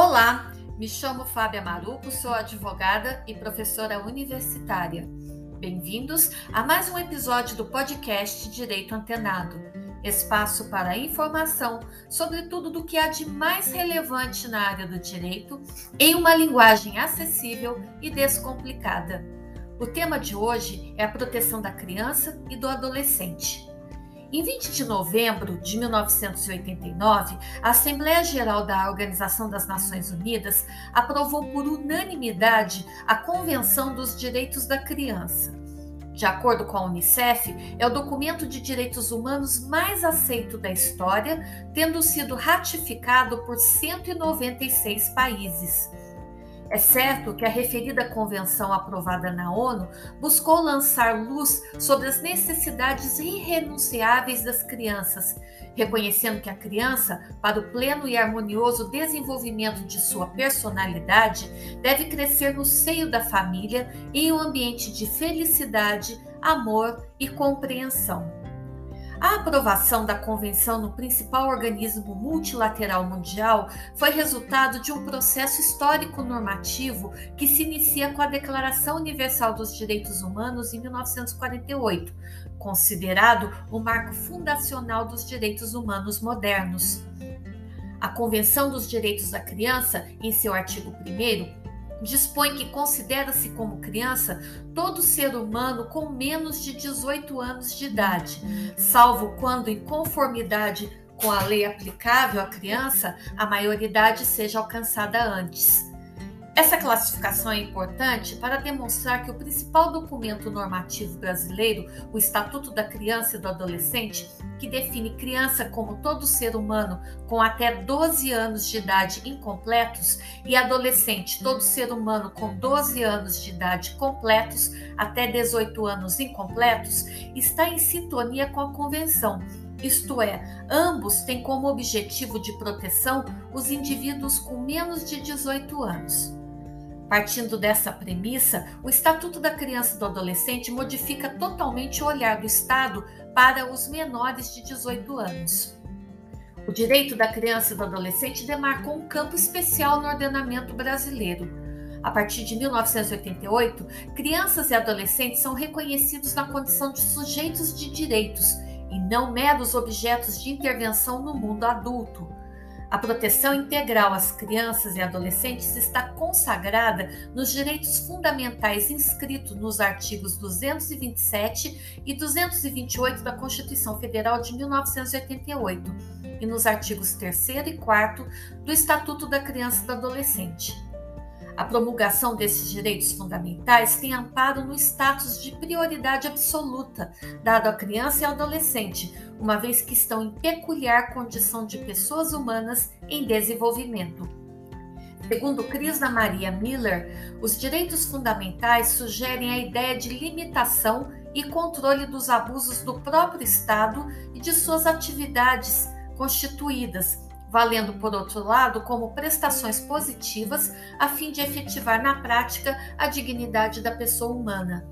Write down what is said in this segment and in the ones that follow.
Olá, me chamo Fábia Maruco, sou advogada e professora universitária. Bem-vindos a mais um episódio do podcast Direito Antenado, espaço para informação sobre tudo do que há de mais relevante na área do direito em uma linguagem acessível e descomplicada. O tema de hoje é a proteção da criança e do adolescente. Em 20 de novembro de 1989, a Assembleia Geral da Organização das Nações Unidas aprovou por unanimidade a Convenção dos Direitos da Criança. De acordo com a Unicef, é o documento de direitos humanos mais aceito da história, tendo sido ratificado por 196 países. É certo que a referida convenção aprovada na ONU buscou lançar luz sobre as necessidades irrenunciáveis das crianças, reconhecendo que a criança, para o pleno e harmonioso desenvolvimento de sua personalidade, deve crescer no seio da família em um ambiente de felicidade, amor e compreensão. A aprovação da convenção no principal organismo multilateral mundial foi resultado de um processo histórico normativo que se inicia com a Declaração Universal dos Direitos Humanos em 1948, considerado o marco fundacional dos direitos humanos modernos. A Convenção dos Direitos da Criança, em seu artigo 1, dispõe que considera-se como criança todo ser humano com menos de 18 anos de idade, salvo quando, em conformidade com a lei aplicável à criança, a maioridade seja alcançada antes. Essa classificação é importante para demonstrar que o principal documento normativo brasileiro, o Estatuto da Criança e do Adolescente, que define criança como todo ser humano com até 12 anos de idade incompletos e adolescente todo ser humano com 12 anos de idade completos até 18 anos incompletos, está em sintonia com a Convenção isto é, ambos têm como objetivo de proteção os indivíduos com menos de 18 anos. Partindo dessa premissa, o Estatuto da Criança e do Adolescente modifica totalmente o olhar do Estado para os menores de 18 anos. O direito da criança e do adolescente demarcou um campo especial no ordenamento brasileiro. A partir de 1988, crianças e adolescentes são reconhecidos na condição de sujeitos de direitos e não meros objetos de intervenção no mundo adulto a proteção integral às crianças e adolescentes está consagrada nos direitos fundamentais inscritos nos artigos 227 e 228 da Constituição Federal de 1988 e nos artigos 3 e 4 do Estatuto da Criança e do Adolescente. A promulgação desses direitos fundamentais tem amparo no status de prioridade absoluta dado à criança e ao adolescente, uma vez que estão em peculiar condição de pessoas humanas em desenvolvimento. Segundo Crisna Maria Miller, os direitos fundamentais sugerem a ideia de limitação e controle dos abusos do próprio Estado e de suas atividades constituídas valendo, por outro lado, como prestações positivas a fim de efetivar na prática a dignidade da pessoa humana.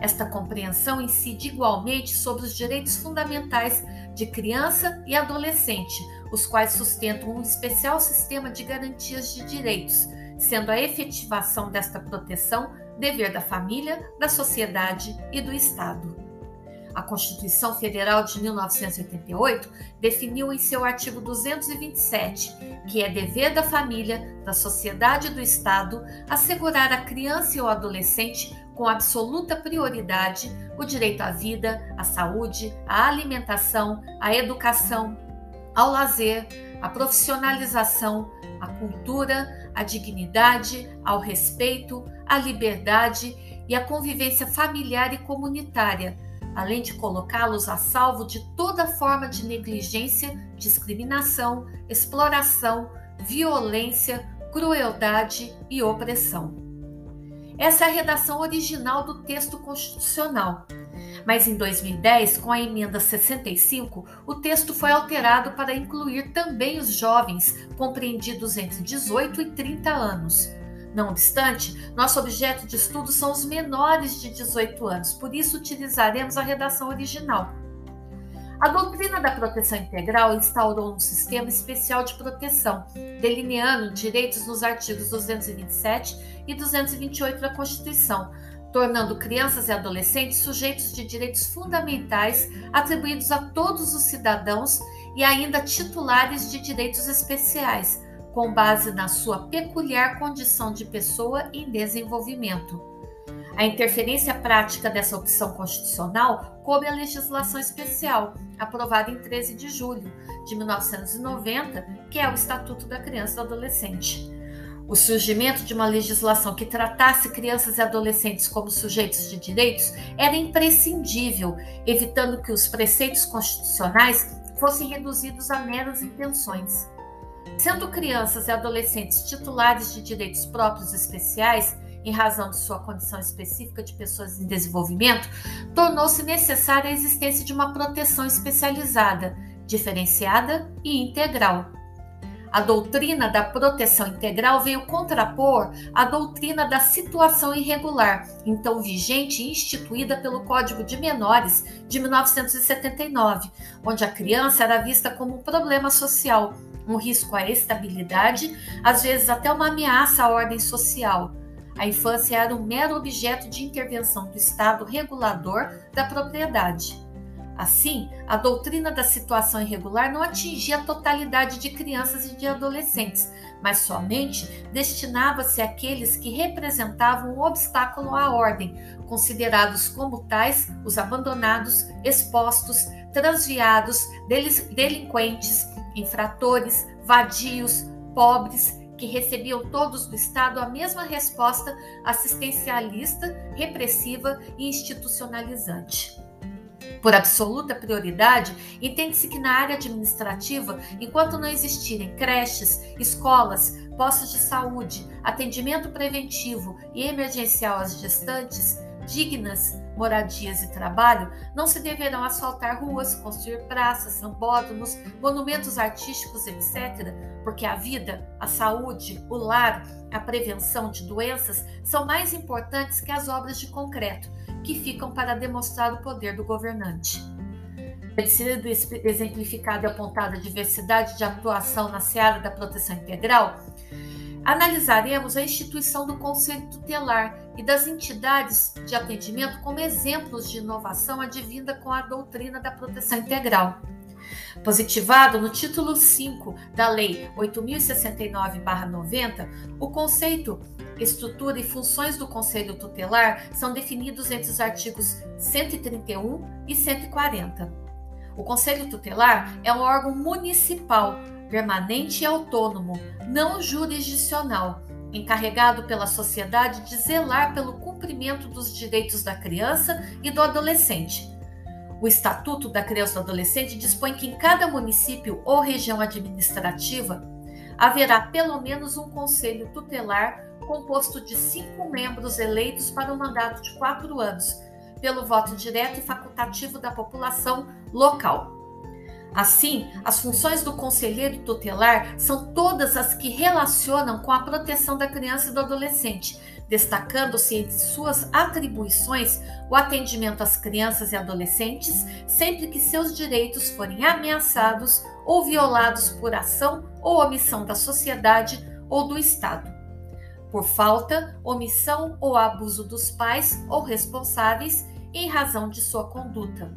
Esta compreensão incide igualmente sobre os direitos fundamentais de criança e adolescente, os quais sustentam um especial sistema de garantias de direitos, sendo a efetivação desta proteção dever da família, da sociedade e do Estado. A Constituição Federal de 1988 definiu em seu artigo 227 que é dever da família, da sociedade e do Estado assegurar à criança e ao adolescente com absoluta prioridade o direito à vida, à saúde, à alimentação, à educação, ao lazer, à profissionalização, à cultura, à dignidade, ao respeito, à liberdade e à convivência familiar e comunitária além de colocá-los a salvo de toda forma de negligência, discriminação, exploração, violência, crueldade e opressão. Essa é a redação original do texto constitucional. Mas em 2010, com a emenda 65, o texto foi alterado para incluir também os jovens compreendidos entre 18 e 30 anos não obstante, nosso objeto de estudo são os menores de 18 anos, por isso utilizaremos a redação original. A doutrina da proteção integral instaurou um sistema especial de proteção, delineando direitos nos artigos 227 e 228 da Constituição, tornando crianças e adolescentes sujeitos de direitos fundamentais atribuídos a todos os cidadãos e ainda titulares de direitos especiais, com base na sua peculiar condição de pessoa em desenvolvimento. A interferência prática dessa opção constitucional coube à legislação especial, aprovada em 13 de julho de 1990, que é o Estatuto da Criança e do Adolescente. O surgimento de uma legislação que tratasse crianças e adolescentes como sujeitos de direitos era imprescindível, evitando que os preceitos constitucionais fossem reduzidos a meras intenções. Sendo crianças e adolescentes titulares de direitos próprios especiais, em razão de sua condição específica de pessoas em desenvolvimento, tornou-se necessária a existência de uma proteção especializada, diferenciada e integral. A doutrina da proteção integral veio contrapor a doutrina da situação irregular, então vigente e instituída pelo Código de Menores de 1979, onde a criança era vista como um problema social, um risco à estabilidade, às vezes até uma ameaça à ordem social a infância era um mero objeto de intervenção do Estado regulador da propriedade. Assim, a doutrina da situação irregular não atingia a totalidade de crianças e de adolescentes, mas somente destinava-se àqueles que representavam um obstáculo à ordem, considerados como tais os abandonados, expostos, transviados, delinquentes, infratores, vadios, pobres, que recebiam todos do Estado a mesma resposta assistencialista, repressiva e institucionalizante. Por absoluta prioridade, entende-se que na área administrativa, enquanto não existirem creches, escolas, postos de saúde, atendimento preventivo e emergencial às gestantes, dignas moradias e trabalho, não se deverão asfaltar ruas, construir praças, sambódromos, monumentos artísticos, etc., porque a vida, a saúde, o lar, a prevenção de doenças são mais importantes que as obras de concreto, que ficam para demonstrar o poder do governante. Sido exemplificada e apontada a diversidade de atuação na seara da proteção integral, Analisaremos a instituição do Conselho Tutelar e das entidades de atendimento como exemplos de inovação advinda com a doutrina da proteção integral. Positivado no título 5 da Lei 8069-90, o conceito, estrutura e funções do Conselho Tutelar são definidos entre os artigos 131 e 140. O Conselho Tutelar é um órgão municipal permanente e autônomo, não jurisdicional, encarregado pela sociedade de zelar pelo cumprimento dos direitos da criança e do adolescente. O Estatuto da Criança e do Adolescente dispõe que em cada município ou região administrativa haverá pelo menos um conselho tutelar composto de cinco membros eleitos para um mandato de quatro anos, pelo voto direto e facultativo da população local. Assim, as funções do conselheiro tutelar são todas as que relacionam com a proteção da criança e do adolescente, destacando-se entre suas atribuições o atendimento às crianças e adolescentes sempre que seus direitos forem ameaçados ou violados por ação ou omissão da sociedade ou do Estado. Por falta, omissão ou abuso dos pais ou responsáveis em razão de sua conduta.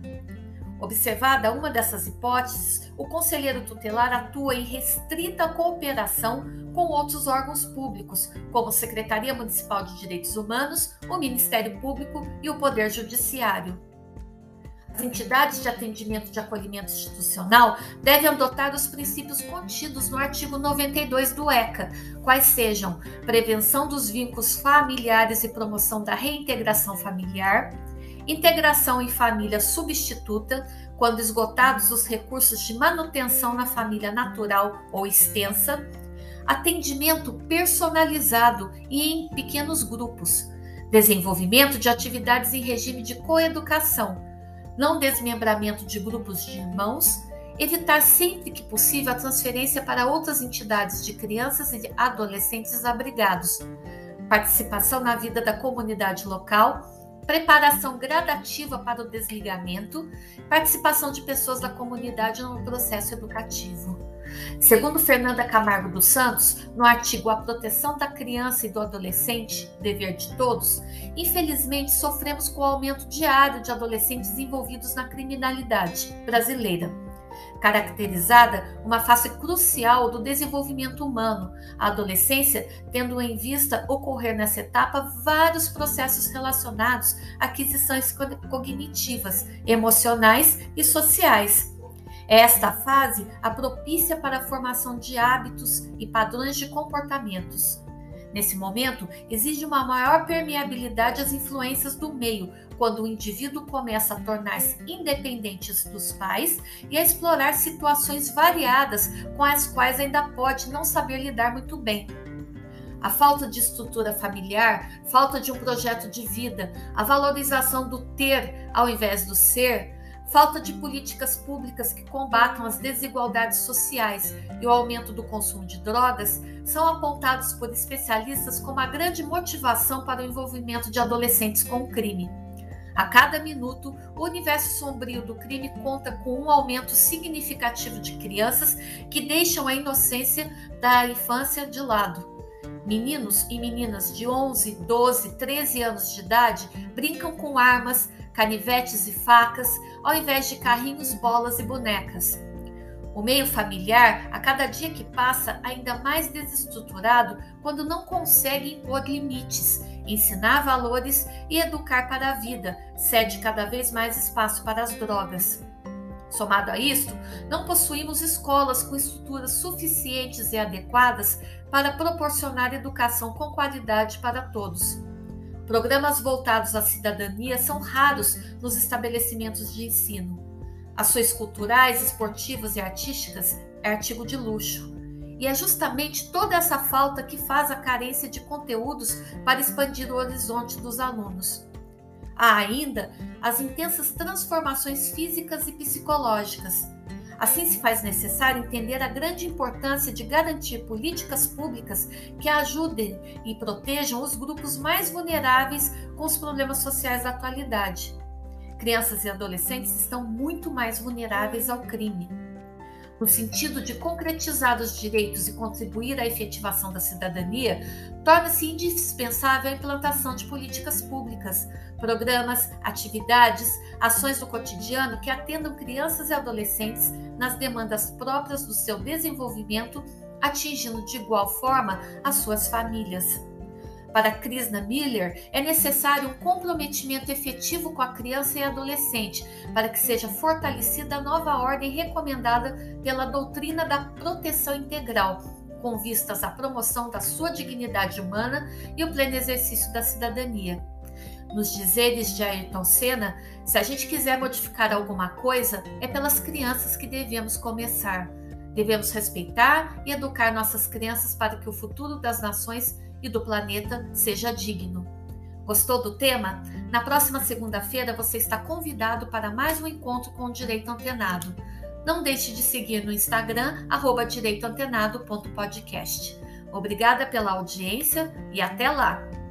Observada uma dessas hipóteses, o conselheiro tutelar atua em restrita cooperação com outros órgãos públicos, como a Secretaria Municipal de Direitos Humanos, o Ministério Público e o Poder Judiciário. As entidades de atendimento de acolhimento institucional devem adotar os princípios contidos no artigo 92 do ECA, quais sejam prevenção dos vínculos familiares e promoção da reintegração familiar, integração em família substituta, quando esgotados os recursos de manutenção na família natural ou extensa, atendimento personalizado e em pequenos grupos, desenvolvimento de atividades em regime de coeducação, não desmembramento de grupos de irmãos, evitar sempre que possível a transferência para outras entidades de crianças e adolescentes abrigados, participação na vida da comunidade local preparação gradativa para o desligamento, participação de pessoas da comunidade no processo educativo. Segundo Fernanda Camargo dos Santos, no artigo A Proteção da Criança e do Adolescente, Dever de Todos, infelizmente sofremos com o aumento diário de adolescentes envolvidos na criminalidade brasileira caracterizada uma fase crucial do desenvolvimento humano, a adolescência tendo em vista ocorrer nessa etapa vários processos relacionados a aquisições cognitivas, emocionais e sociais. Esta fase a propícia para a formação de hábitos e padrões de comportamentos. Nesse momento, exige uma maior permeabilidade às influências do meio, quando o indivíduo começa a tornar-se independente dos pais e a explorar situações variadas com as quais ainda pode não saber lidar muito bem. A falta de estrutura familiar, falta de um projeto de vida, a valorização do ter ao invés do ser, falta de políticas públicas que combatam as desigualdades sociais e o aumento do consumo de drogas são apontados por especialistas como a grande motivação para o envolvimento de adolescentes com o crime. A cada minuto, o universo sombrio do crime conta com um aumento significativo de crianças que deixam a inocência da infância de lado. Meninos e meninas de 11, 12, 13 anos de idade brincam com armas, canivetes e facas, ao invés de carrinhos, bolas e bonecas. O meio familiar, a cada dia que passa, ainda mais desestruturado quando não consegue impor limites ensinar valores e educar para a vida, cede cada vez mais espaço para as drogas. Somado a isto, não possuímos escolas com estruturas suficientes e adequadas para proporcionar educação com qualidade para todos. Programas voltados à cidadania são raros nos estabelecimentos de ensino. Ações culturais, esportivas e artísticas é artigo de luxo. E é justamente toda essa falta que faz a carência de conteúdos para expandir o horizonte dos alunos. Há ainda as intensas transformações físicas e psicológicas. Assim se faz necessário entender a grande importância de garantir políticas públicas que ajudem e protejam os grupos mais vulneráveis com os problemas sociais da atualidade. Crianças e adolescentes estão muito mais vulneráveis ao crime no sentido de concretizar os direitos e contribuir à efetivação da cidadania, torna-se indispensável a implantação de políticas públicas, programas, atividades, ações do cotidiano que atendam crianças e adolescentes nas demandas próprias do seu desenvolvimento, atingindo de igual forma as suas famílias. Para Krishna Miller, é necessário um comprometimento efetivo com a criança e adolescente para que seja fortalecida a nova ordem recomendada pela doutrina da proteção integral, com vistas à promoção da sua dignidade humana e o pleno exercício da cidadania. Nos dizeres de Ayrton Senna, se a gente quiser modificar alguma coisa, é pelas crianças que devemos começar. Devemos respeitar e educar nossas crianças para que o futuro das nações e do planeta seja digno. Gostou do tema? Na próxima segunda-feira você está convidado para mais um encontro com o Direito Antenado. Não deixe de seguir no Instagram, direitoantenado.podcast. Obrigada pela audiência e até lá!